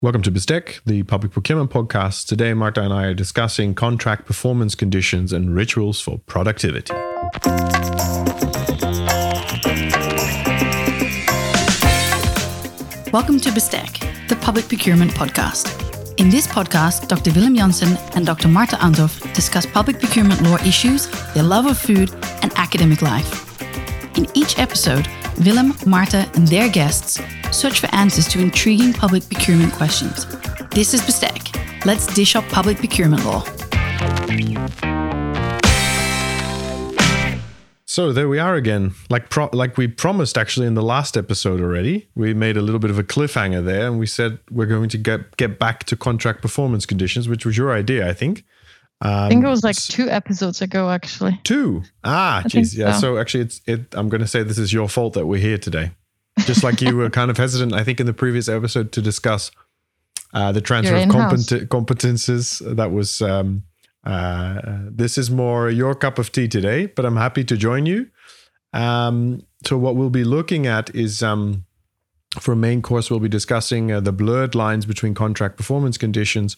Welcome to BizTech, the public procurement podcast. Today, Marta and I are discussing contract performance conditions and rituals for productivity. Welcome to BizTech, the public procurement podcast. In this podcast, Dr. Willem Janssen and Dr. Marta Andhov discuss public procurement law issues, their love of food, and academic life. In each episode, Willem, Marta, and their guests search for answers to intriguing public procurement questions. This is BizTech. Let's dish up public procurement law. So there we are again. Like pro- like we promised actually in the last episode already. We made a little bit of a cliffhanger there and we said we're going to get get back to contract performance conditions, which was your idea, I think. Um, I think it was like two episodes ago, actually. Two. Ah, jeez. Yeah. So. so actually, it's it. I'm going to say this is your fault that we're here today. Just like you were kind of hesitant, I think, in the previous episode to discuss uh, the transfer of compet- competences. That was. Um, uh, this is more your cup of tea today, but I'm happy to join you. Um, so what we'll be looking at is um, for a main course, we'll be discussing uh, the blurred lines between contract performance conditions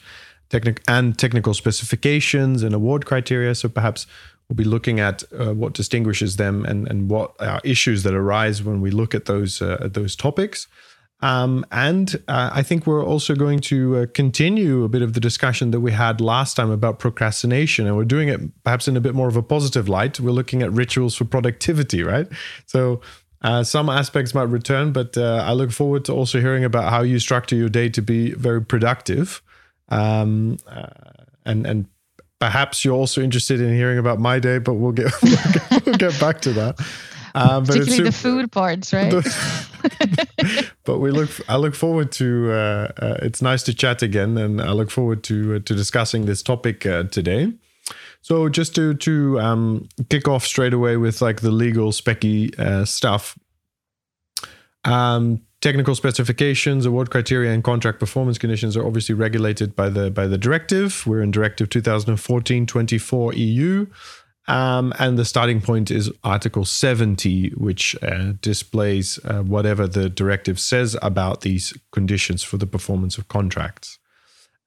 technic- and technical specifications and award criteria. So perhaps we'll be looking at uh, what distinguishes them and, and what are issues that arise when we look at those uh, at those topics. Um, and uh, I think we're also going to uh, continue a bit of the discussion that we had last time about procrastination, and we're doing it perhaps in a bit more of a positive light. We're looking at rituals for productivity, right? So uh, some aspects might return, but uh, I look forward to also hearing about how you structure your day to be very productive. Um, uh, and and perhaps you're also interested in hearing about my day, but we'll get we'll get, we'll get back to that. Um, Particularly super, the food parts, right? but we look. I look forward to. Uh, uh, it's nice to chat again, and I look forward to uh, to discussing this topic uh, today. So just to to um, kick off straight away with like the legal specky uh, stuff. Um, Technical specifications, award criteria, and contract performance conditions are obviously regulated by the by the directive. We're in Directive 2014-24 EU. Um, and the starting point is Article 70, which uh, displays uh, whatever the directive says about these conditions for the performance of contracts.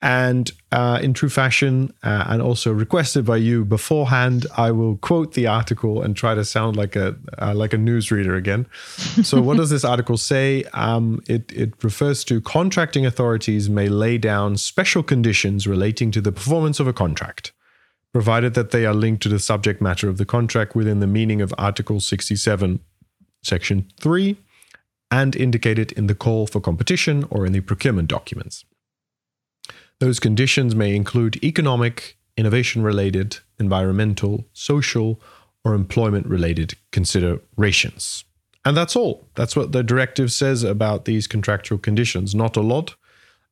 And uh, in true fashion, uh, and also requested by you beforehand, I will quote the article and try to sound like a uh, like a newsreader again. So, what does this article say? Um, it it refers to contracting authorities may lay down special conditions relating to the performance of a contract, provided that they are linked to the subject matter of the contract within the meaning of Article sixty seven, Section three, and indicated in the call for competition or in the procurement documents. Those conditions may include economic, innovation related, environmental, social, or employment related considerations. And that's all. That's what the directive says about these contractual conditions. Not a lot,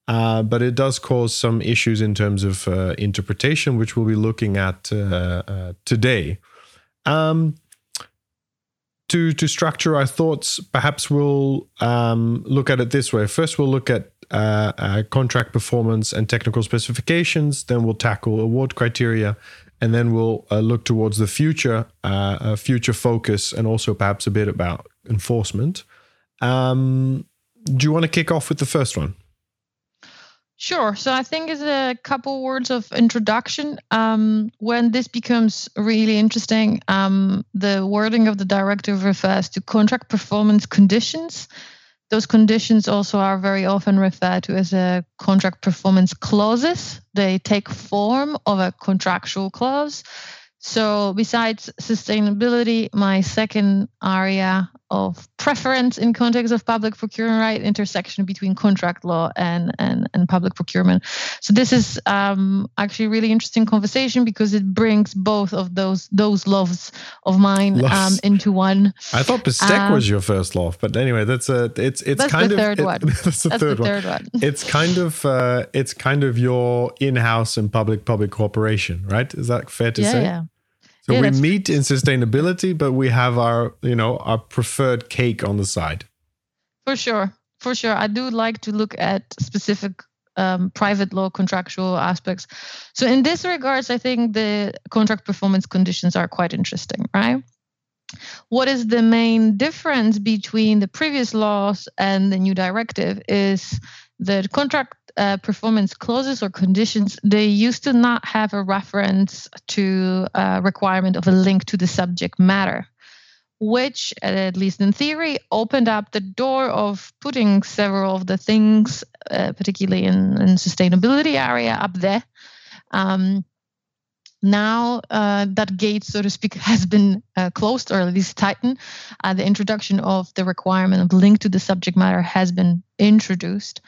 uh, but it does cause some issues in terms of uh, interpretation, which we'll be looking at uh, uh today. Um, to, to structure our thoughts, perhaps we'll um, look at it this way. First, we'll look at uh, uh, contract performance and technical specifications. Then we'll tackle award criteria, and then we'll uh, look towards the future, uh, future focus, and also perhaps a bit about enforcement. Um, do you want to kick off with the first one? Sure. So I think it's a couple words of introduction. Um, when this becomes really interesting, um, the wording of the directive refers to contract performance conditions. Those conditions also are very often referred to as a contract performance clauses. They take form of a contractual clause. So, besides sustainability, my second area of preference in context of public procurement right? Intersection between contract law and and, and public procurement. So this is um, actually a really interesting conversation because it brings both of those those loves of mine um, into one. I thought BizTech um, was your first love but anyway that's a it's it's kind the third of one. That's the, that's third, the one. third one. It's kind of uh, it's kind of your in-house and public public cooperation right? Is that fair to yeah, say? yeah so yeah, we meet in sustainability, but we have our, you know, our preferred cake on the side. For sure. For sure. I do like to look at specific um, private law contractual aspects. So in this regards, I think the contract performance conditions are quite interesting, right? What is the main difference between the previous laws and the new directive is the contract uh, performance clauses or conditions, they used to not have a reference to a requirement of a link to the subject matter, which, at least in theory, opened up the door of putting several of the things, uh, particularly in, in sustainability area, up there. Um, now uh, that gate, so to speak, has been uh, closed or at least tightened. Uh, the introduction of the requirement of link to the subject matter has been introduced.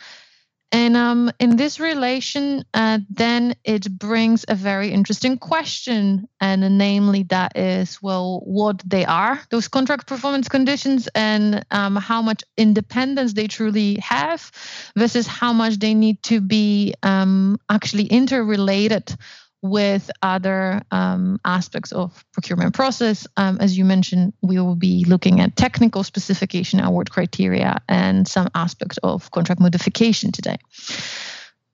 And um, in this relation, uh, then it brings a very interesting question, and namely that is, well, what they are, those contract performance conditions, and um, how much independence they truly have versus how much they need to be um, actually interrelated with other um, aspects of procurement process. Um, as you mentioned, we will be looking at technical specification award criteria and some aspects of contract modification today.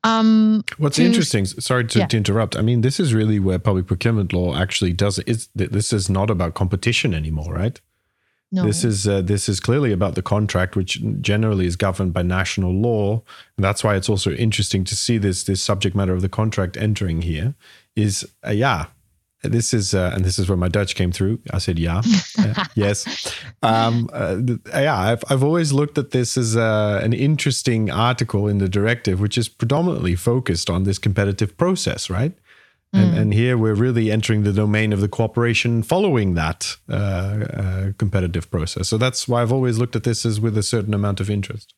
Um, What's to, interesting, sorry to, yeah. to, interrupt. I mean, this is really where public procurement law actually does. Is this is not about competition anymore, right? No. This is uh, this is clearly about the contract, which generally is governed by national law, and that's why it's also interesting to see this this subject matter of the contract entering here. Is uh, yeah, this is uh, and this is where my Dutch came through. I said yeah, uh, yes, um, uh, yeah. I've I've always looked at this as uh, an interesting article in the directive, which is predominantly focused on this competitive process, right? And, mm. and, here we're really entering the domain of the cooperation following that uh, uh, competitive process. So that's why I've always looked at this as with a certain amount of interest.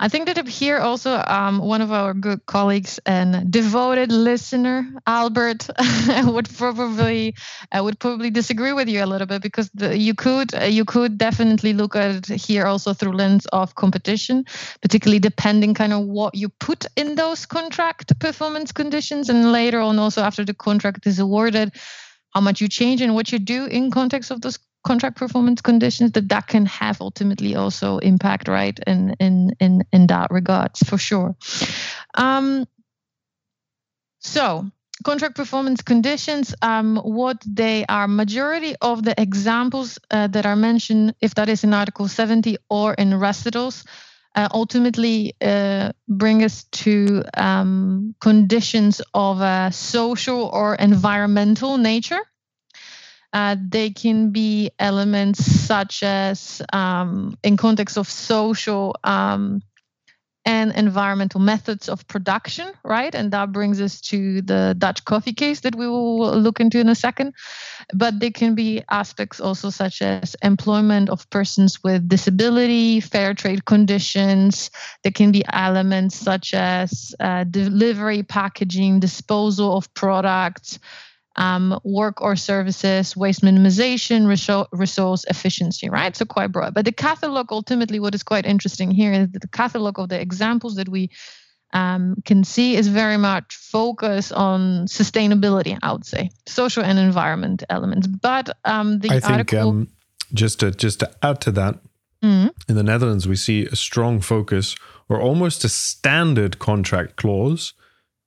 I think that here also um, one of our good colleagues and devoted listener, Albert, would probably uh, would probably disagree with you a little bit because the, you could uh, you could definitely look at it here also through lens of competition, particularly depending kind of what you put in those contract performance conditions, and later on also after the contract is awarded, how much you change and what you do in context of those contract performance conditions that that can have ultimately also impact right in in in in that regards for sure. Um, so contract performance conditions um, what they are majority of the examples uh, that are mentioned if that is in article 70 or in recitals uh, ultimately uh, bring us to um, conditions of a social or environmental nature uh, they can be elements such as, um, in context of social um, and environmental methods of production, right? And that brings us to the Dutch coffee case that we will look into in a second. But they can be aspects also such as employment of persons with disability, fair trade conditions. There can be elements such as uh, delivery, packaging, disposal of products um, work or services, waste minimization, resource efficiency, right? So quite broad. But the catalog, ultimately, what is quite interesting here is that the catalog of the examples that we um, can see is very much focused on sustainability, I would say, social and environment elements. But um, the I think article, um, just to just to add to that, mm-hmm. in the Netherlands we see a strong focus or almost a standard contract clause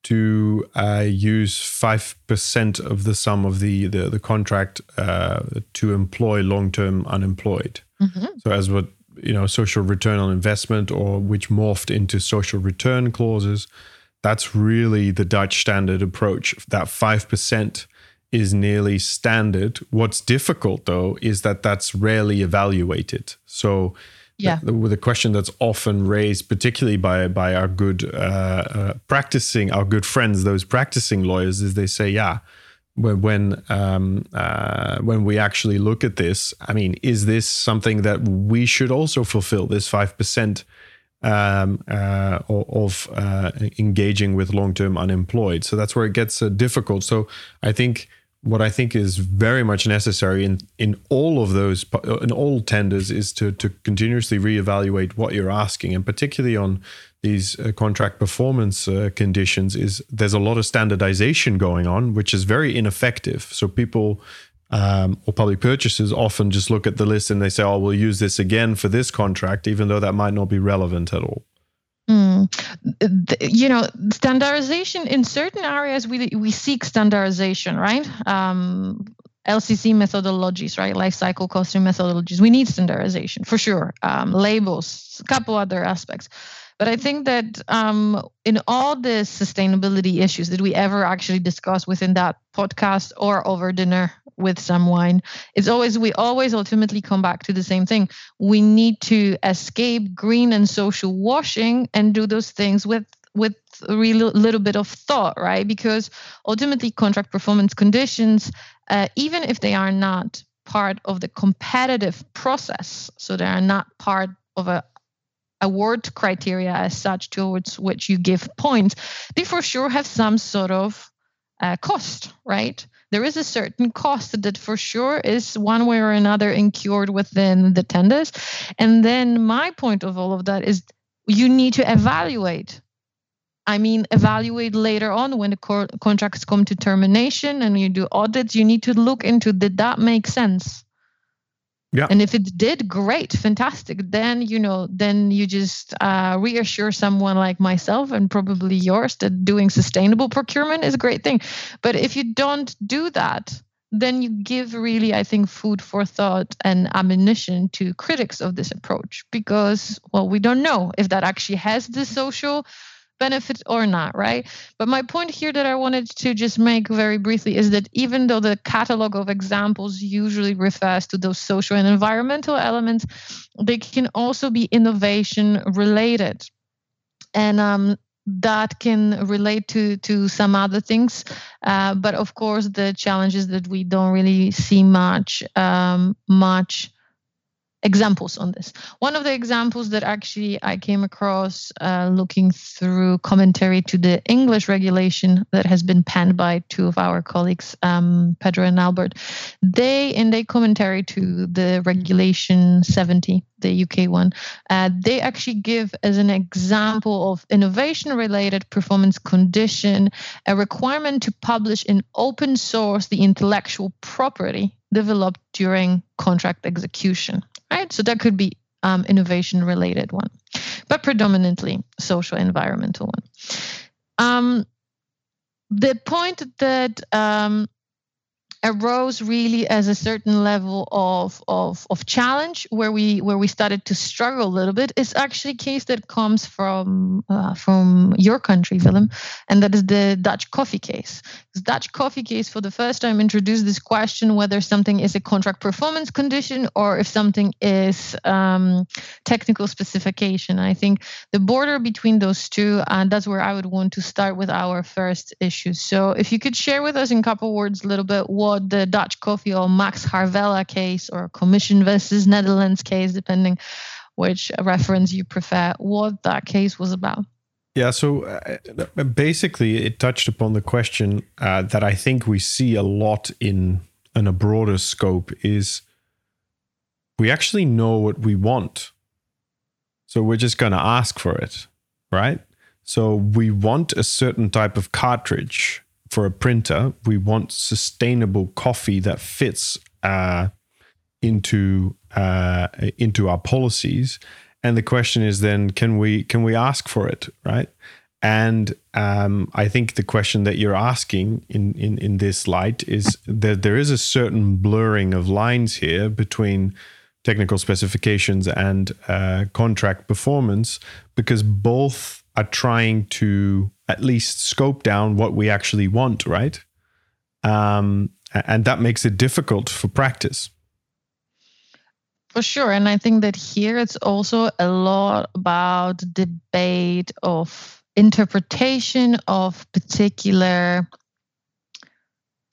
to uh, use 5% of the sum of the, the, the contract uh, to employ long-term unemployed. Mm-hmm. So as what, you know, social return on investment or which morphed into social return clauses, that's really the Dutch standard approach. That 5% is nearly standard. What's difficult though is that that's rarely evaluated. So yeah. the, the, question that's often raised, particularly by by our good uh, uh, practicing, our good friends, those practicing lawyers, is they say, yeah, when when um, uh, when we actually look at this, I mean, is this something that we should also fulfill? This five percent um, uh, of uh, engaging with long term unemployed. So that's where it gets uh, difficult. So I think what I think is very much necessary in in all of those in all tenders is to to continuously reevaluate what you're asking, and particularly on these uh, contract performance uh, conditions. Is there's a lot of standardization going on, which is very ineffective. So people. Um, or public purchasers often just look at the list and they say, "Oh, we'll use this again for this contract," even though that might not be relevant at all. Mm. You know, standardization in certain areas, we we seek standardization, right? Um, LCC methodologies, right? Life cycle costing methodologies. We need standardization for sure. Um, labels, a couple other aspects. But I think that um, in all the sustainability issues that we ever actually discuss within that podcast or over dinner with some wine, it's always we always ultimately come back to the same thing. We need to escape green and social washing and do those things with with a real little bit of thought, right? Because ultimately, contract performance conditions, uh, even if they are not part of the competitive process, so they are not part of a award criteria as such towards which you give points, they for sure have some sort of uh, cost, right? There is a certain cost that for sure is one way or another incurred within the tenders. And then my point of all of that is you need to evaluate I mean, evaluate later on when the co- contracts come to termination and you do audits. You need to look into did that make sense? Yeah. And if it did, great, fantastic. Then you know, then you just uh, reassure someone like myself and probably yours that doing sustainable procurement is a great thing. But if you don't do that, then you give really, I think, food for thought and ammunition to critics of this approach because, well, we don't know if that actually has the social benefit or not, right? But my point here that I wanted to just make very briefly is that even though the catalog of examples usually refers to those social and environmental elements, they can also be innovation related. And um, that can relate to to some other things uh, but of course the challenges that we don't really see much um, much examples on this. One of the examples that actually I came across uh, looking through commentary to the English regulation that has been penned by two of our colleagues, um, Pedro and Albert, they, in their commentary to the regulation 70, the UK one, uh, they actually give as an example of innovation related performance condition a requirement to publish in open source the intellectual property developed during contract execution right? So that could be um, innovation related one, but predominantly social environmental one. Um, the point that um, arose really as a certain level of, of, of challenge where we where we started to struggle a little bit. Is actually a case that comes from uh, from your country Willem and that is the Dutch coffee case. The Dutch coffee case for the first time introduced this question whether something is a contract performance condition or if something is um, technical specification. I think the border between those two and that's where I would want to start with our first issue. So if you could share with us in a couple words a little bit what what the Dutch coffee or Max Havelaar case or Commission versus Netherlands case, depending which reference you prefer, what that case was about. Yeah, so uh, basically, it touched upon the question uh, that I think we see a lot in in a broader scope is we actually know what we want, so we're just going to ask for it, right? So we want a certain type of cartridge for a printer, we want sustainable coffee that fits uh, into uh, into our policies. And the question is then, can we can we ask for it, right? And um, I think the question that you're asking in, in, in this light is that there is a certain blurring of lines here between technical specifications and uh, contract performance because both are trying to at least scope down what we actually want, right? Um, and that makes it difficult for practice. For sure. And I think that here it's also a lot about debate of interpretation of particular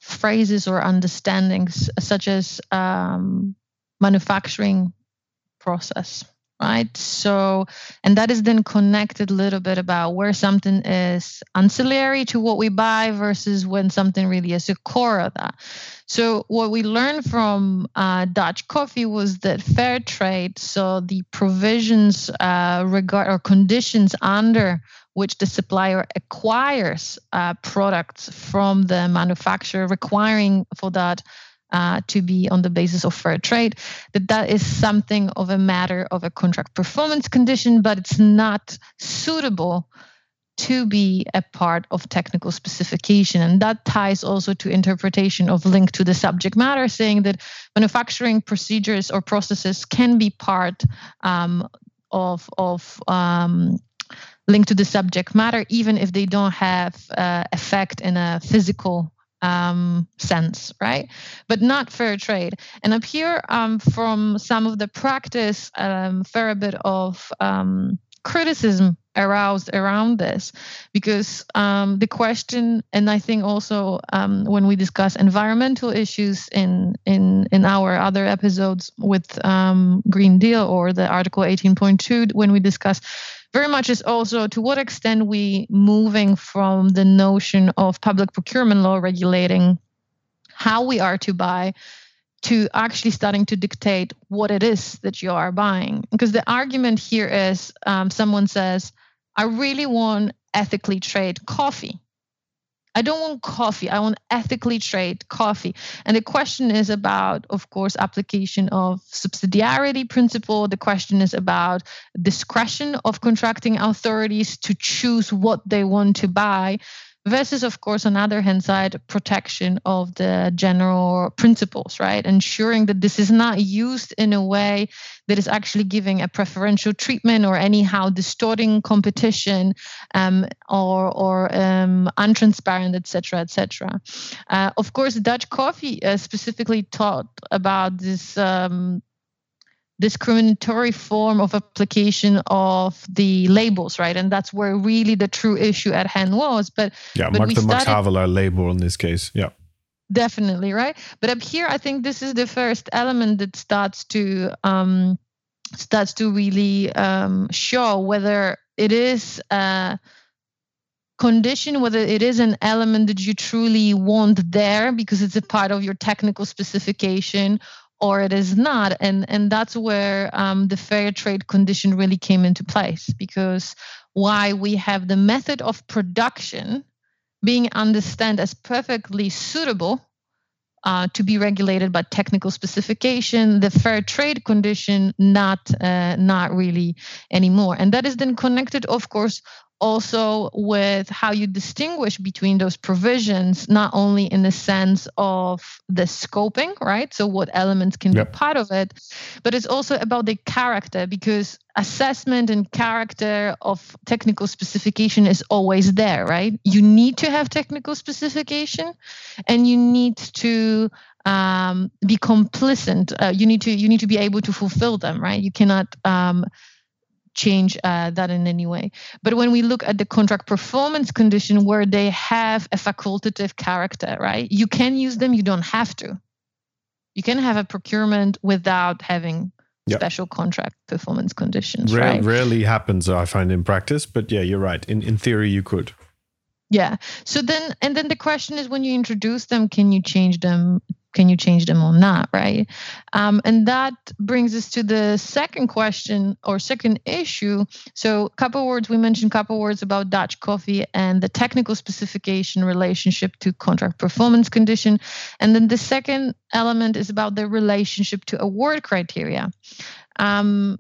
phrases or understandings, such as um, manufacturing process right? So and that is then connected a little bit about where something is ancillary to what we buy versus when something really is a core of that. So what we learned from uh, dutch coffee was that fair trade so the provisions uh, regard or conditions under which the supplier acquires uh, products from the manufacturer requiring for that uh, to be on the basis of fair trade, that that is something of a matter of a contract performance condition, but it's not suitable to be a part of technical specification. And that ties also to interpretation of link to the subject matter, saying that manufacturing procedures or processes can be part um, of, of um, linked to the subject matter, even if they don't have uh, effect in a physical um, sense, right? But not fair trade. And up here, um, from some of the practice, um, fair bit of um, criticism aroused around this because um, the question and i think also um, when we discuss environmental issues in in in our other episodes with um, green deal or the article 18.2 when we discuss very much is also to what extent we moving from the notion of public procurement law regulating how we are to buy to actually starting to dictate what it is that you are buying. Because the argument here is um, someone says, I really want ethically trade coffee. I don't want coffee. I want ethically trade coffee. And the question is about, of course, application of subsidiarity principle. The question is about discretion of contracting authorities to choose what they want to buy versus of course on the other hand side protection of the general principles right? Ensuring that this is not used in a way that is actually giving a preferential treatment or anyhow distorting competition um, or or um, untransparent etc etc uh, of course dutch coffee uh, specifically taught about this um, discriminatory form of application of the labels, right? And that's where really the true issue at hand was. But yeah, but Mark the Max Havelaar label in this case. Yeah. Definitely, right? But up here, I think this is the first element that starts to um, starts to really um, show whether it is a condition, whether it is an element that you truly want there because it's a part of your technical specification, or it is not. And and that's where um, the fair trade condition really came into place because why we have the method of production being understood as perfectly suitable uh, to be regulated by technical specification the fair trade condition not uh, not really anymore. And that is then connected of course also with how you distinguish between those provisions, not only in the sense of the scoping, right? So, what elements can yep. be part of it, but it's also about the character because assessment and character of technical specification is always there, right? You need to have technical specification and you need to um, be complicit. Uh, you need to you need to be able to fulfill them, right? You cannot um, change uh, that in any way. But when we look at the contract performance condition where they have a facultative character, right? You can use them, you don't have to. You can have a procurement without having special contract performance conditions. Rare, right? Rarely happens, I find in practice, but yeah, you're right. In in theory, you could. Yeah. So then, and then the question is, when you introduce them, can you change them can you change them or not right? Um, and that brings us to the second question or second issue. So a couple words we mentioned a couple words about dutch coffee and the technical specification relationship to contract performance condition. And then the second element is about the relationship to award criteria. Um,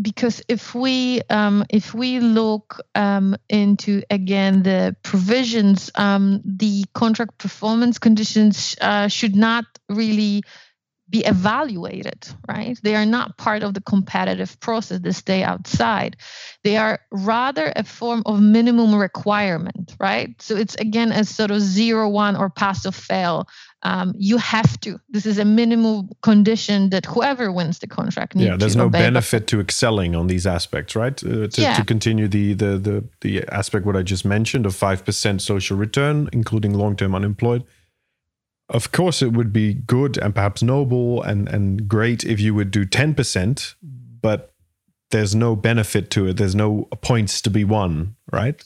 because if we um, if we look um, into again the provisions, um, the contract performance conditions uh, should not really be evaluated, right? They are not part of the competitive process. They stay outside. They are rather a form of minimum requirement, right? So it's again a sort of zero, one, or pass or fail um, you have to. This is a minimum condition that whoever wins the contract needs. To be. Yeah, there's no benefit to excelling on these aspects, right? Uh, to, yeah. to continue the, the the the aspect what I just mentioned of five percent social return, including long term unemployed. Of course, it would be good and perhaps noble and and great if you would do ten percent, but there's no benefit to it. There's no points to be won, right?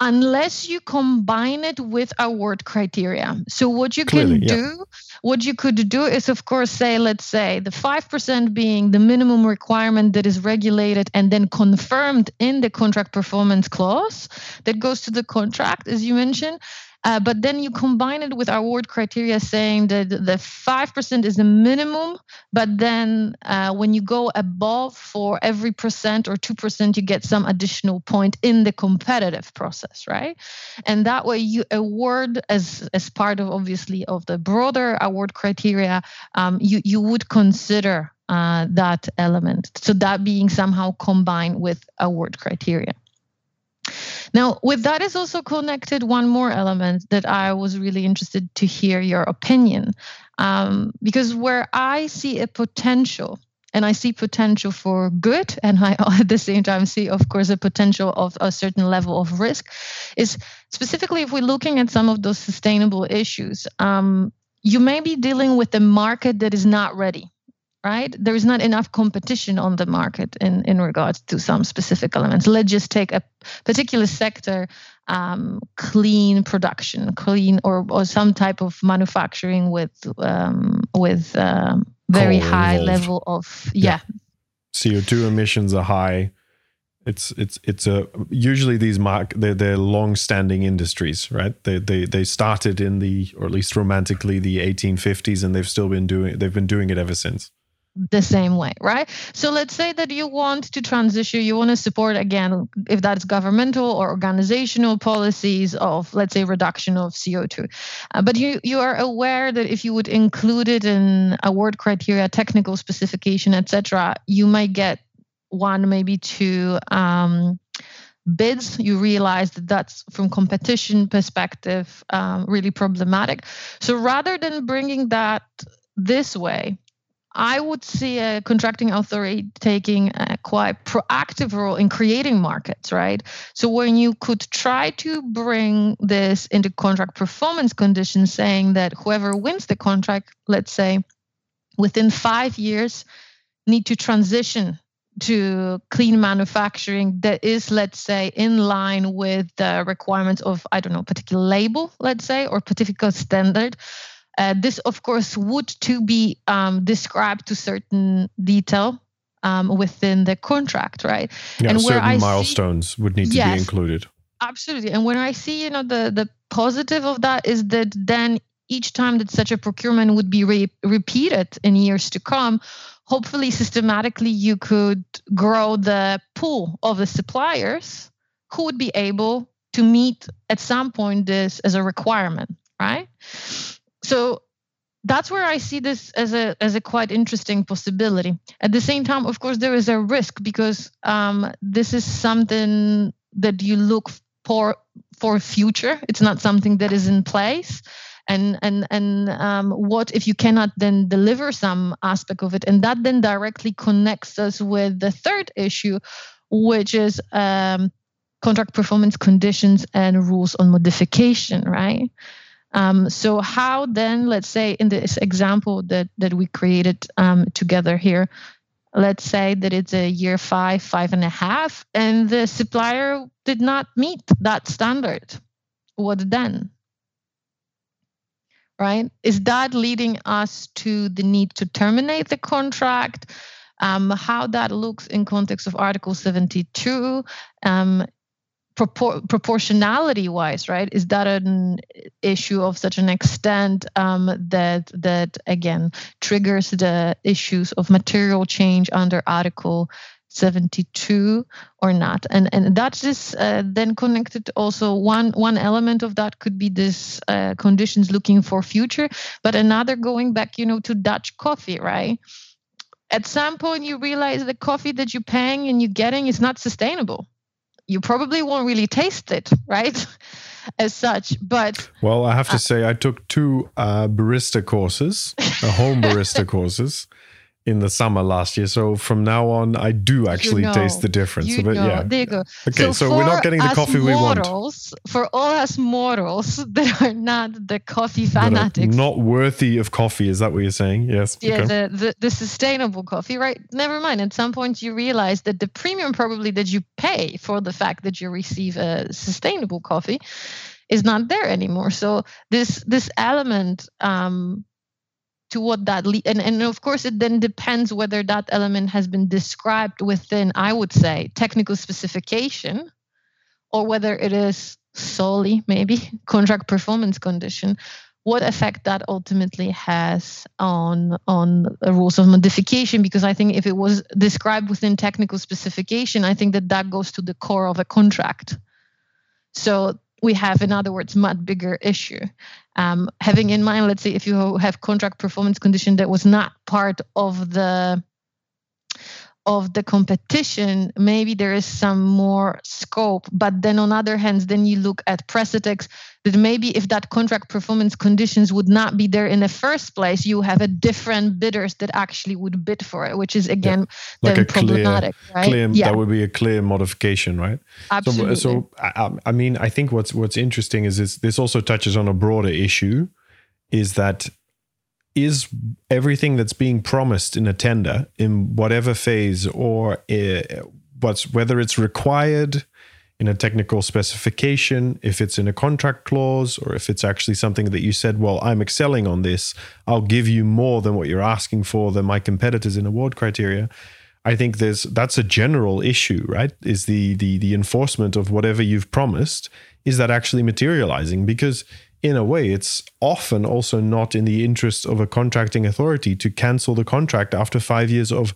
Unless you combine it with award criteria. So what you Clearly, can do, yeah. what you could do is of course say, let's say the 5% being the minimum requirement that is regulated and then confirmed in the contract performance clause that goes to the contract, as you mentioned. Uh, but then you combine it with our award criteria saying that the 5% is the minimum, but then uh, when you go above for every percent or 2%, you get some additional point in the competitive process, right? And that way you award as, as part of obviously of the broader award criteria, um, you, you would consider uh, that element. So that being somehow combined with award criteria. Now, with that is also connected one more element that I was really interested to hear your opinion. Um, because where I see a potential, and I see potential for good, and I at the same time see, of course, a potential of a certain level of risk, is specifically if we're looking at some of those sustainable issues. Um, you may be dealing with a market that is not ready right? There is not enough competition on the market in, in regards to some specific elements. Let's just take a particular sector, um, clean production, clean or, or some type of manufacturing with um, with um, very Coal high involved. level of yeah. yeah. CO2 emissions are high. It's it's it's a usually these mark they're they're long-standing industries, right? They they they started in the or at least romantically the 1850s, and they've still been doing they've been doing it ever since the same way, right? So let's say that you want to transition, you want to support again, if that's governmental or organizational policies of, let's say, reduction of CO2. Uh, but you you are aware that if you would include it in award criteria, technical specification, etc., you might get one, maybe two. Um, bids you realize that that's from competition perspective um, really problematic so rather than bringing that this way I would see a contracting authority taking a quite proactive role in creating markets, right? So when you could try to bring this into contract performance conditions, saying that whoever wins the contract, let's say within five years, need to transition to clean manufacturing that is, let's say, in line with the requirements of, I don't know, particular label, let's say, or particular standard uh, this, of course, would to be um, described to certain detail um, within the contract, right? Yeah, and certain I milestones see, would need to yes, be included. Absolutely. And when I see, you know, the the positive of that is that then each time that such a procurement would be re- repeated in years to come, hopefully systematically you could grow the pool of the suppliers who would be able to meet at some point this as a requirement, right? So that's where I see this as a as a quite interesting possibility. At the same time, of course, there is a risk because um, this is something that you look for for future. It's not something that is in place. And and and um, what if you cannot then deliver some aspect of it? And that then directly connects us with the third issue, which is um, contract performance conditions and rules on modification, right? Um, so how then, let's say in this example that, that we created um, together here, let's say that it's a year five, five and a half, and the supplier did not meet that standard. What then? Right? Is that leading us to the need to terminate the contract? Um, how that looks in context of Article 72? Um, propor- proportionality wise right is that an issue of such an extent um, that that again triggers the issues of material change under article 72 or not? And and that is uh, then connected also one one element of that could be this uh, conditions looking for future but another going back you know to dutch coffee right? At some point you realize the coffee that you're paying and you're getting is not sustainable you probably won't really taste it, right? As such, but well, I have to uh, say, I took two uh, barista courses, uh, home barista courses, in the summer last year. So from now on, I do actually you know, taste the difference. You but know, yeah. There you go. Okay, so, so we're not getting the coffee mortals, we want. For all us mortals that are not the coffee fanatics. Not worthy of coffee. Is that what you're saying? Yes. Yeah, okay. the, the, the sustainable coffee, right? Never mind. At some point, you realize that the premium probably that you pay for the fact that you receive a sustainable coffee is not there anymore. So this this element um, to what that le- and, and of course it then depends whether that element has been described within i would say technical specification or whether it is solely maybe contract performance condition. What effect that ultimately has on on rules of modification? Because i think if it was described within technical specification i think that that goes to the core of a contract. So we have, in other words, much bigger issue. Um, having in mind, let's say, if you have contract performance condition that was not part of the of the competition, maybe there is some more scope. But then on other hands, then you look at Pressetext that maybe if that contract performance conditions would not be there in the first place, you have a different bidders that actually would bid for it, which is again yeah. like then problematic. Clear, right? Clear, yeah. That would be a clear modification, right? Absolutely. So, so I, I mean, I think what's what's interesting is this, this also touches on a broader issue, is that is everything that's being promised in a tender in whatever phase or uh, what's whether it's required in a technical specification if it's in a contract clause or if it's actually something that you said well i'm excelling on this. I'll give you more than what you're asking for than my competitors in award criteria. I think there's that's a general issue right? Is the the the enforcement of whatever you've promised is that actually materializing? Because in a way, it's often also not in the interest of a contracting authority to cancel the contract after five years of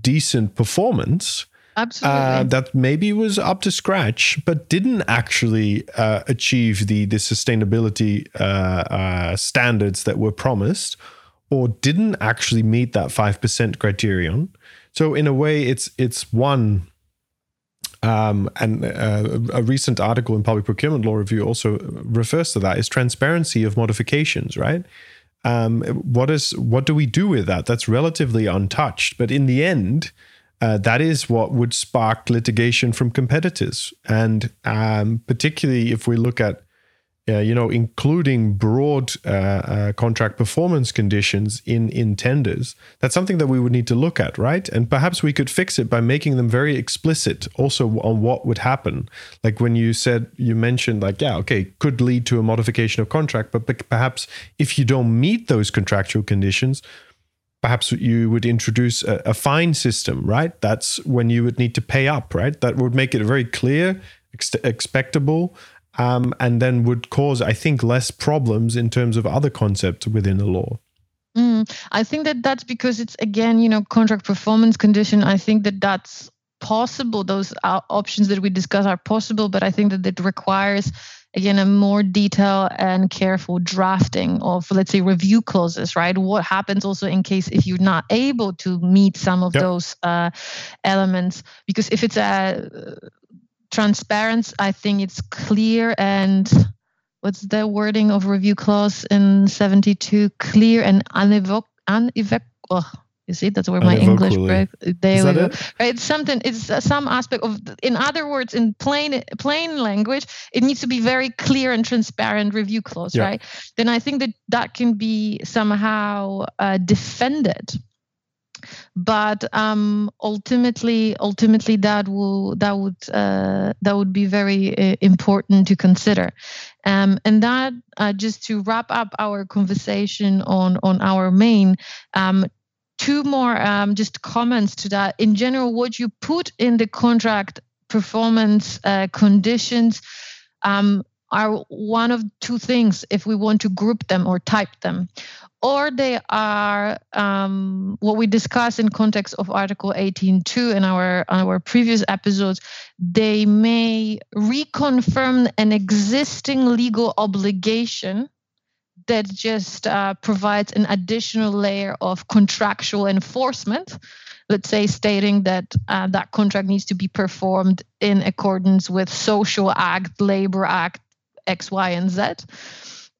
decent performance. Absolutely. Uh, that maybe was up to scratch, but didn't actually uh, achieve the the sustainability uh, uh standards that were promised, or didn't actually meet that five percent criterion. So in a way, it's it's one um, and uh, a recent article in Public Procurement Law Review also refers to that is transparency of modifications, right? Um, what is what do we do with that? That's relatively untouched, but in the end, uh, that is what would spark litigation from competitors, and um, particularly if we look at uh, you know, including broad uh, uh, contract performance conditions in in tenders. That's something that we would need to look at, right? And perhaps we could fix it by making them very explicit, also on what would happen. Like when you said you mentioned, like, yeah, okay, could lead to a modification of contract, but perhaps if you don't meet those contractual conditions. Perhaps you would introduce a, a fine system, right? That's when you would need to pay up, right? That would make it very clear, ex- expectable, um, and then would cause, I think, less problems in terms of other concepts within the law. Mm, I think that that's because it's again, you know, contract performance condition. I think that that's possible. Those options that we discuss are possible, but I think that it requires again a more detailed and careful drafting of let's say review clauses right what happens also in case if you're not able to meet some of yep. those uh, elements because if it's a transparent. I think it's clear and what's the wording of review clause in 72? Clear and unevoc unevoc. Oh, you see, that's where my English break. There we go. It? Right, something. It's some aspect of. In other words, in plain plain language, it needs to be very clear and transparent review clause, yeah. right? Then I think that that can be somehow uh, defended but um, ultimately ultimately that will that would uh, that would be very uh, important to consider. Um, and that uh, just to wrap up our conversation on on our main um, two more um, just comments to that. In general what you put in the contract performance uh, conditions um, are one of two things if we want to group them or type them. Or they are um, what we discussed in context of article 18.2 in our our previous episodes they may reconfirm an existing legal obligation that just uh, provides an additional layer of contractual enforcement let's say stating that uh, that contract needs to be performed in accordance with social act labor act x y and z.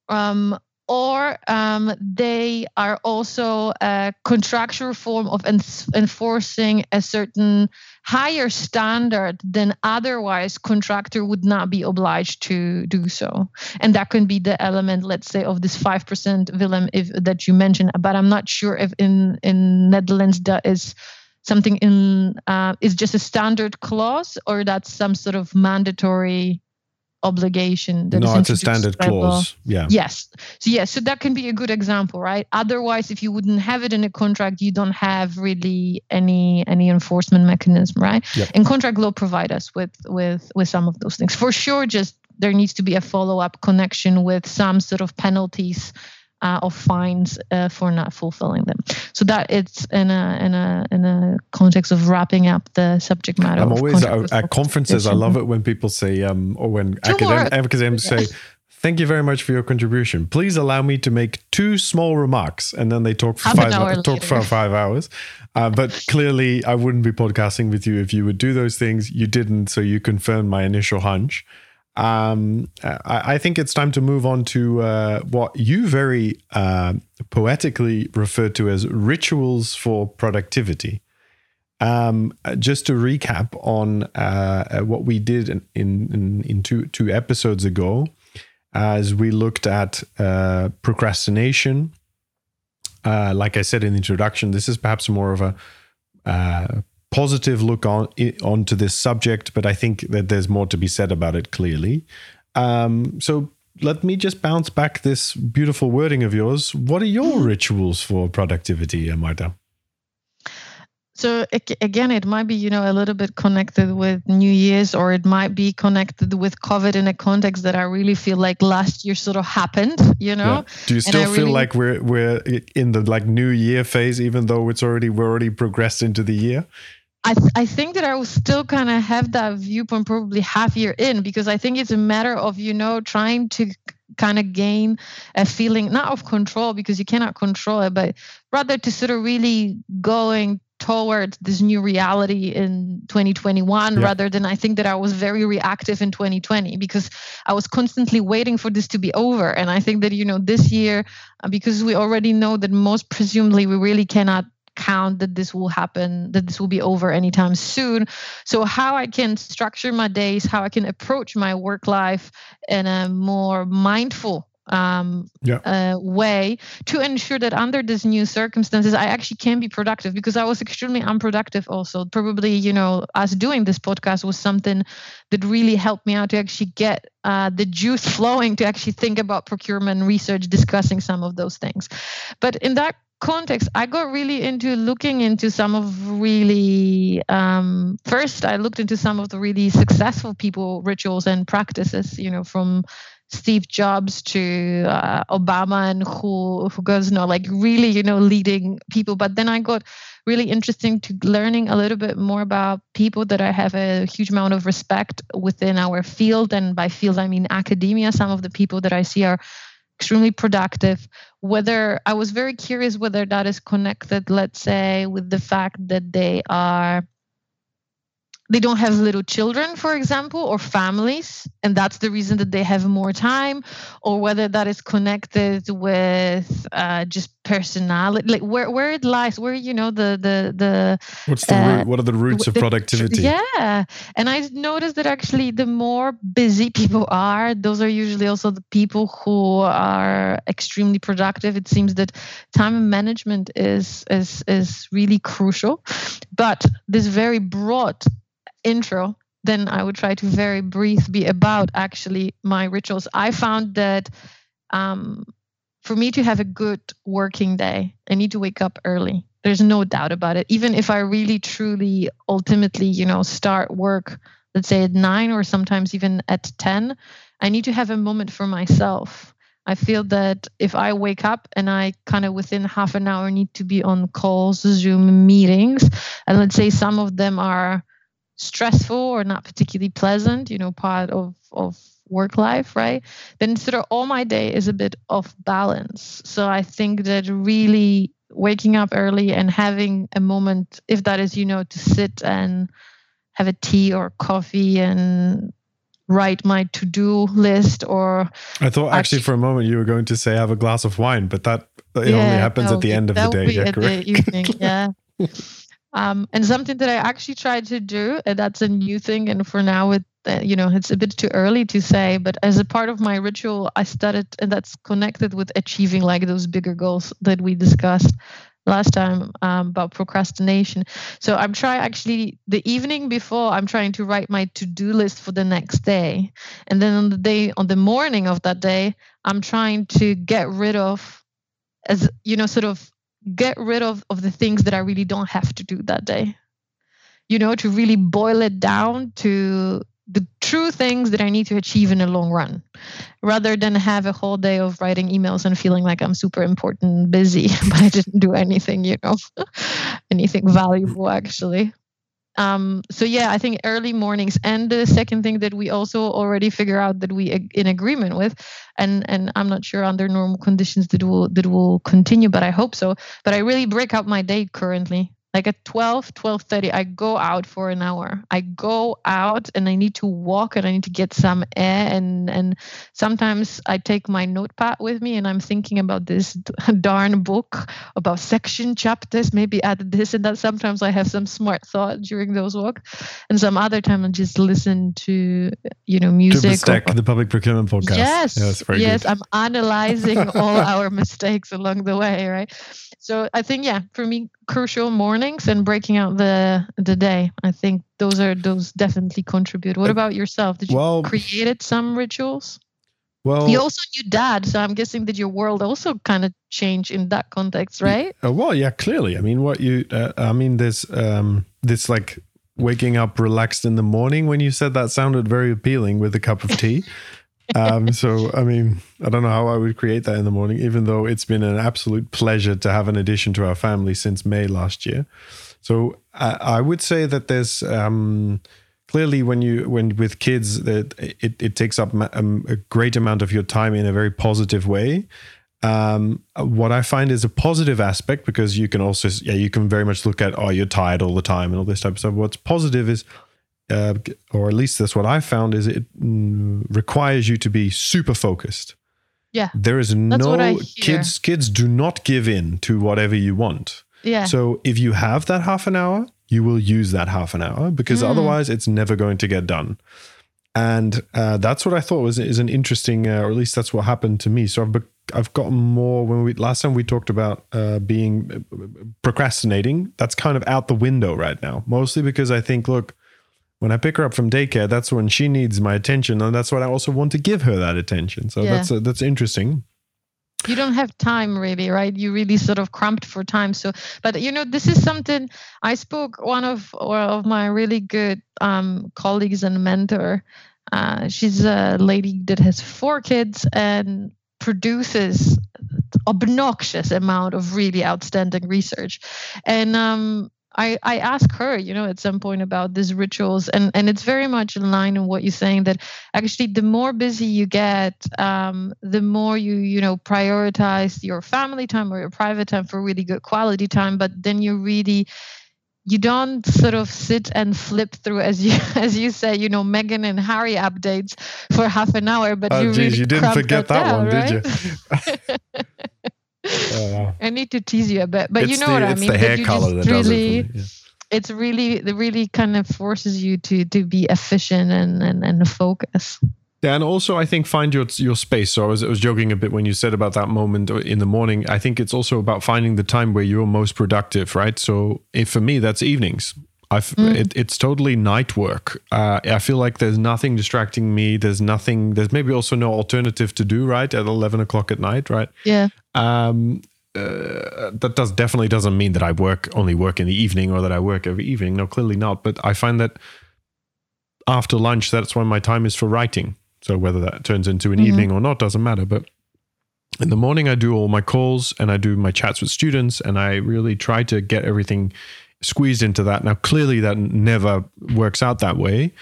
Um, or um, they are also a contractual form of enforcing a certain higher standard than otherwise contractor would not be obliged to do so. And that can be the element let's say of this 5% Willem if that you mentioned but i'm not sure if in in netherlands that is something in uh, is just a standard clause or that's some sort of mandatory obligation that no, it's a standard clause. Yeah. Yes. So yes, so that can be a good example, right? Otherwise, if you wouldn't have it in a contract, you don't have really any any enforcement mechanism, right? Yep. And contract law provide us with with with some of those things. For sure, just there needs to be a follow up connection with some sort of penalties uh, of fines uh, for not fulfilling them. So that it's in a in a in a context of wrapping up the subject matter. I'm always at, at conferences. I love it when people say, um, or when academic, academics say, Thank you very much for your contribution. Please allow me to make two small remarks, and then they talk for Half five talk for five hours. Uh, but clearly, I wouldn't be podcasting with you if you would do those things. You didn't, so you confirmed my initial hunch. Um, I, I, think it's time to move on to uh, what you very uh, poetically referred to as rituals for productivity. Um, just to recap on uh, what we did in, in, in two, two episodes ago, as we looked at uh, procrastination. Uh, like I said in the introduction, this is perhaps more of a uh, positive look on onto this subject, but I think that there's more to be said about it clearly. Um, so let me just bounce back this beautiful wording of yours. What are your mm-hmm. rituals for productivity, Marta? so again it might be you know a little bit connected with new year's or it might be connected with covid in a context that i really feel like last year sort of happened you know yeah. do you still feel really, like we're we're in the like new year phase even though it's already we're already progressed into the year I, th- I think that I will still kind of have that viewpoint probably half year in because I think it's a matter of you know trying to kind of gain a feeling not of control because you cannot control it but rather to sort of really going towards this new reality in 2021 yeah. rather than I think that I was very reactive in 2020 because I was constantly waiting for this to be over. And I think that, you know, this year, uh, because we already know that most presumably we really cannot count that this will happen that this will be over anytime soon. So how i can structure my days how i can approach my work life in a more mindful um, yeah. uh, way to ensure that under these new circumstances i actually can be productive because i was extremely unproductive also. Probably you know us doing this podcast was something that really helped me out to actually get uh, the juice flowing to actually think about procurement research discussing some of those things. But in that context i got really into looking into some of really um, first i looked into some of the really successful people rituals and practices you know from Steve Jobs to uh, Obama and who who goes you know like really you know leading people. But then I got really interesting to learning a little bit more about people that I have a huge amount of respect within our field, and by field I mean academia. Some of the people that I see are extremely productive whether i was very curious whether that is connected let's say with the fact that they are they don't have little children, for example, or families, and that's the reason that they have more time, or whether that is connected with uh, just personality, like where where it lies, where you know the the the. What's the uh, root, what are the roots of productivity? Yeah, and I noticed that actually the more busy people are, those are usually also the people who are extremely productive. It seems that time management is is is really crucial, but this very broad intro, then I would try to very brief be about actually my rituals. I found that um, for me to have a good working day, I need to wake up early. There's no doubt about it. Even if I really, truly, ultimately, you know, start work, let's say at nine or sometimes even at 10, I need to have a moment for myself. I feel that if I wake up and I kind of within half an hour need to be on calls, Zoom meetings, and let's say some of them are stressful or not particularly pleasant, you know, part of, of work life, right? Then sort of all my day is a bit off balance. So I think that really waking up early and having a moment, if that is, you know, to sit and have a tea or coffee and write my to-do list or I thought actually, actually for a moment you were going to say have a glass of wine, but that it yeah, only happens at the end of the day. Yeah, the evening, yeah. Um, and something that I actually tried to do, and that's a new thing. And for now, it you know it's a bit too early to say, but as a part of my ritual, I started, and that's connected with achieving like those bigger goals that we discussed last time um, about procrastination. So I'm trying actually the evening before I'm trying to write my to-do list for the next day, and then on the day on the morning of that day, I'm trying to get rid of as you know sort of get rid of, of the things that I really don't have to do that day. You know, to really boil it down to the true things that I need to achieve in the long run, rather than have a whole day of writing emails and feeling like I'm super important busy, but I didn't do anything, you know, anything valuable actually. um, so yeah, I think early mornings. And the second thing that we also already figure out that we in agreement with, and and I'm not sure under normal conditions that will that will continue, but I hope so. But I really break up my day currently like at 12 12.30 i go out for an hour. I go out and i need to walk and i need to get some air and and sometimes i take my notepad with me and i'm thinking about this darn book about section chapters maybe add this and that. Sometimes i have some smart thought during those walks and some other time i just listen to you know music to the public procurement podcast. Yes yes, yes i'm analyzing all our mistakes along the way right? So I think yeah, for me, crucial mornings and breaking out the the day. I think those are those definitely contribute. What about yourself? Did you well, created some rituals? Well, you also new dad, so I'm guessing that your world also kind of changed in that context, right? Uh, well, yeah, clearly. I mean, what you, uh, I mean, there's um, this like waking up relaxed in the morning. When you said that, sounded very appealing with a cup of tea. um, so, I mean, I don't know how I would create that in the morning, even though it's been an absolute pleasure to have an addition to our family since May last year. So, I, I would say that there's um, clearly when you when with kids that it, it takes up um, a great amount of your time in a very positive way. Um, what I find is a positive aspect because you can also yeah you can very much look at oh you're tired all the time and all this type of stuff. What's positive is uh, or at least that's what I found, is it mm, requires you to be super focused. Yeah, there is no kids. Kids do not give in to whatever you want. Yeah. So if you have that half an hour, you will use that half an hour because mm. otherwise it's never going to get done. And uh, that's what I thought was is an interesting, uh, or at least that's what happened to me. So I've be- I've gotten more when we last time we talked about uh, being uh, procrastinating. That's kind of out the window right now, mostly because I think, look, when I pick her up from daycare, that's when she needs my attention, and that's what I also want to give her that attention. So yeah. that's uh, that's interesting. You don't have time really, right? You really sort of cramped for time. So, but you know, this is something I spoke one of of my really good um, colleagues and mentor. Uh, she's a lady that has four kids and produces obnoxious amount of really outstanding research and um, I, I ask her, you know, at some point about these rituals, and, and it's very much in line in what you're saying that actually the more busy you get, um, the more you, you know, prioritize your family time or your private time for really good quality time. But then you really, you don't sort of sit and flip through as you as you say, you know, Meghan and Harry updates for half an hour, but oh, you geez, really you didn't forget that, down, one, right? did you? Uh, I need to tease you a bit, but you know the, what I mean. the hair color that really, does it. Yeah. It's really, it really kind of forces you to to be efficient and and and focus. Yeah, and also I think find your your space. So I was I was joking a bit when you said about that moment in the morning. I think it's also about finding the time where you're most productive, right? So if for me that's evenings. Mm. it, it's totally night work. Uh, I feel like there's nothing distracting me. There's nothing. There's maybe also no alternative to do right at eleven o'clock at night, right? Yeah. Um, uh, that does definitely doesn't mean that I work only work in the evening or that I work every evening. No, clearly not. But I find that after lunch, that's when my time is for writing. So whether that turns into an mm-hmm. evening or not doesn't matter. But in the morning, I do all my calls and I do my chats with students, and I really try to get everything squeezed into that. Now, clearly, that never works out that way.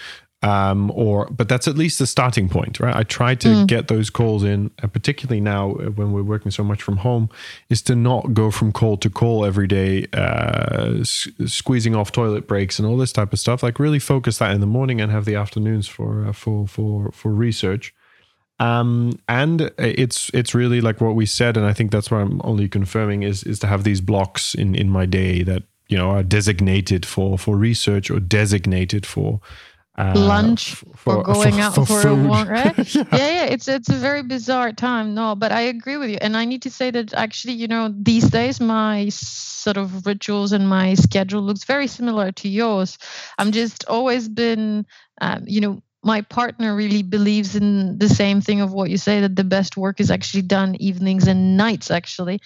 Um, or, but that's at least the starting point, right? I try to mm. get those calls in, and particularly now uh, when we're working so much from home, is to not go from call to call every day, uh, s- squeezing off toilet breaks and all this type of stuff. Like really focus that in the morning and have the afternoons for uh, for for for research. Um, and it's it's really like what we said, and I think that's what I'm only confirming is is to have these blocks in in my day that you know are designated for for research or designated for uh, lunch for, or going for, out for, for, a walk right yeah. yeah. yeah it's it's a very bizarre time no but i agree with you and i need to say that actually you know these days my sort of rituals and my schedule looks very similar to yours i'm just always been um, you know my partner really believes in the same thing of what you say that the best work is actually done evenings and nights actually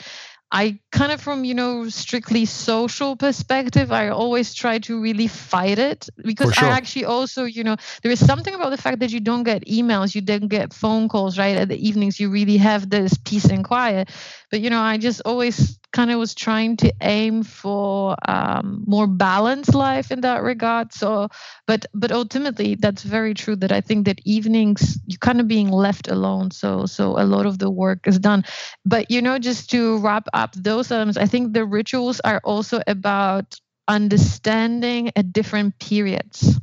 I kind of from you know strictly social perspective, I always try to really fight it because sure. I actually also you know there is something about the fact that you don't get emails, you don't get phone calls right at the evenings. You really have this peace and quiet. But you know I just always kind of was trying to aim for um, more balanced life in that regard. So, but but ultimately, that's very true. That I think that evenings you're kind of being left alone. So so a lot of the work is done. But you know, just to wrap up those elements, I think the rituals are also about understanding at different periods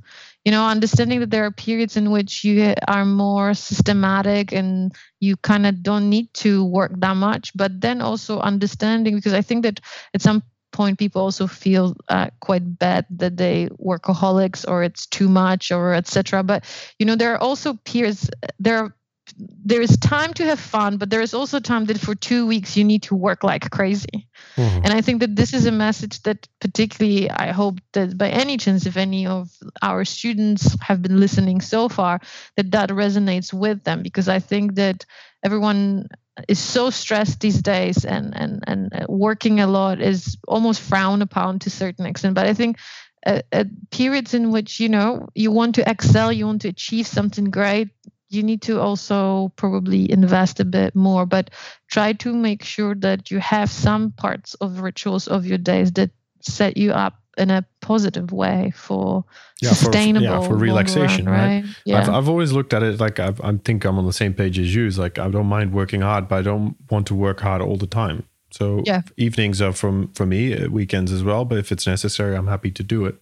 you know understanding that there are periods in which you are more systematic and you kind of don't need to work that much but then also understanding because i think that at some point people also feel uh, quite bad that they workaholics or it's too much or etc but you know there are also periods there are there is time to have fun, but there is also time that for two weeks you need to work like crazy. Mm-hmm. And I think that this is a message that, particularly, I hope that by any chance, if any of our students have been listening so far, that that resonates with them because I think that everyone is so stressed these days and and and working a lot is almost frowned upon to a certain extent. But I think at, at periods in which you know you want to excel, you want to achieve something great you need to also probably invest a bit more but try to make sure that you have some parts of rituals of your days that set you up in a positive way for yeah, sustainable for, yeah, for relaxation, run, right? right? Yeah. I've, I've always looked at it like I've, i think I'm on the same page as you. It's like I don't mind working hard, but I don't want to work hard all the time. So yeah. evenings are from for me, uh, weekends as well. But if it's necessary, I'm happy to do it.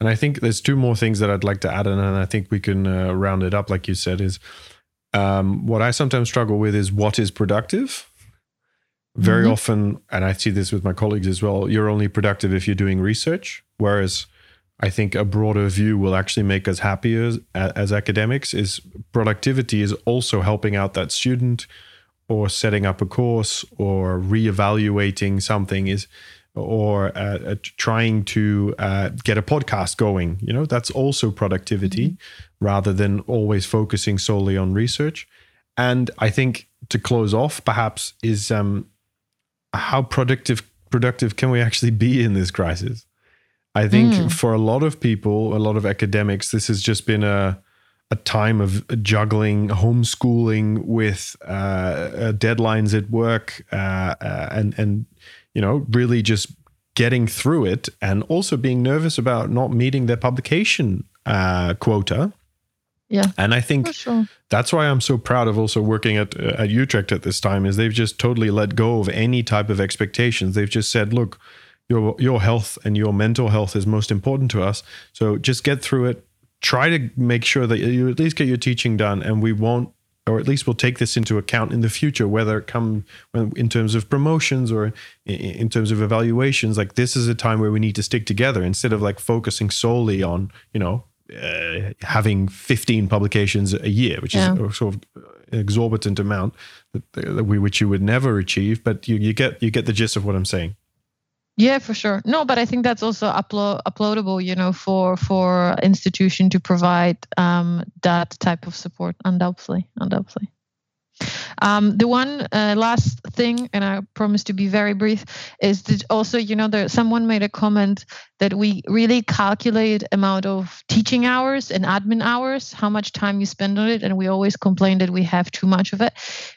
And I think there's two more things that I'd like to add, and I think we can uh, round it up, like you said, is um, what I sometimes struggle with is what is productive. Very mm-hmm. often, and I see this with my colleagues as well, you're only productive if you're doing research, whereas I think a broader view will actually make us happier as, as academics. Is productivity is also helping out that student, or setting up a course, or reevaluating something. Is or uh, uh, trying to uh, get a podcast going. You know, that's also productivity mm-hmm. rather than always focusing solely on research. And I think to close off, perhaps, is um, how productive productive can we actually be in this crisis? I think mm. for a lot of people, a lot of academics, this has just been a a time of juggling homeschooling with uh, uh deadlines at work uh, and and you know, really just getting through it and also being nervous about not meeting their publication uh, quota. Yeah. And I think sure. that's why I'm so proud of also working at uh, at Utrecht at this time is they've just totally let go of any type of expectations. They've just said, look, your your health and your mental health is most important to us. So just get through it. Try to make sure that you at least get your teaching done and we won't or at least we'll take this into account in the future, whether it come in terms of promotions or in terms of evaluations. Like this is a time where we need to stick together instead of like focusing solely on, you know, uh, having 15 publications a year, which yeah. is sort of an exorbitant amount that, that we, which you would never achieve. But you, you get you get the gist of what I'm saying. Yeah, for sure. No, but I think that's also upload uploadable, you know, for for institution to provide um, that type of support. Undoubtedly, undoubtedly. Um, the one uh, last thing, and I promise to be very brief, is that also, you know, there someone made a comment that we really calculate amount of teaching hours and admin hours, how much time you spend on it, and we always complain that we have too much of it,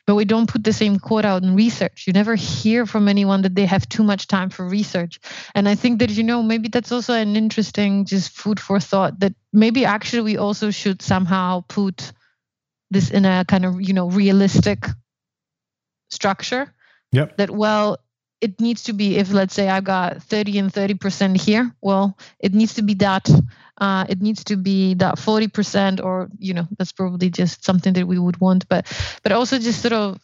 but we don't put the same quote out in research. You never hear from anyone that they have too much time for research, and I think that you know maybe that's also an interesting just food for thought that maybe actually we also should somehow put this in a kind of you know realistic structure. Yep. That well it needs to be if let's say i've got 30 and 30% here well it needs to be that uh, it needs to be that 40% or you know that's probably just something that we would want. But but also just sort of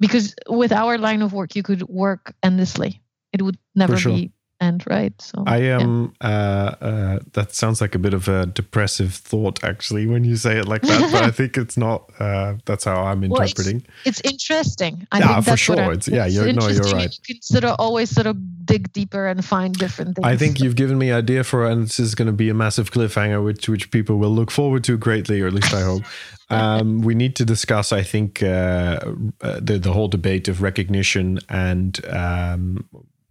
because with our line of work you could work endlessly. It would never sure. be end, right? So I am. Yeah. Uh, uh, that sounds like a bit of a depressive thought, actually, when you say it like that. but I think it's not. Uh, that's how I'm interpreting. Well, it's, it's, interesting. I yeah, for sure. It's yeah. You're, no, you're right. You can sort of always sort of dig deeper and find different things. I think you've given me an idea for, and this is going to be a massive cliffhanger, which which people will look forward to greatly, or at least I hope. Um, we need to discuss, I think, uh, uh, the the whole debate of recognition and um,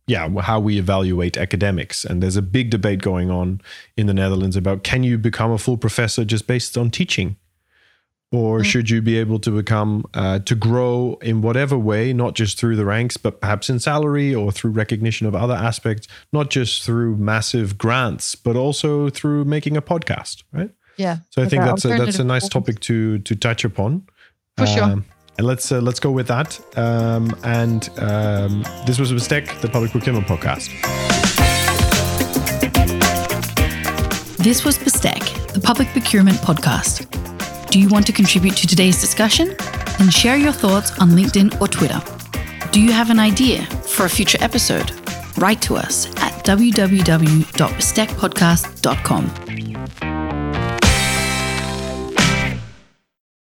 yeah, how we evaluate academics. And there's a big debate going on in the Netherlands about can you become a full professor just based on teaching? or Mm. should you be able to become uh, to grow in whatever way not just through the ranks but perhaps in salary or through recognition of other aspects not just through massive grants but also through making a podcast right Yeah. so i think that's a, that's a nice topic to to touch upon For sure. Um, and let's uh, let's go with that um, and um, this was Bestek, the public procurement podcast This was Bestek, the Public Procurement Podcast. Do you want to contribute to today's discussion? Then share your thoughts on LinkedIn or Twitter. Do you have an idea for a future episode? Write to us at www.bestekpodcast.com.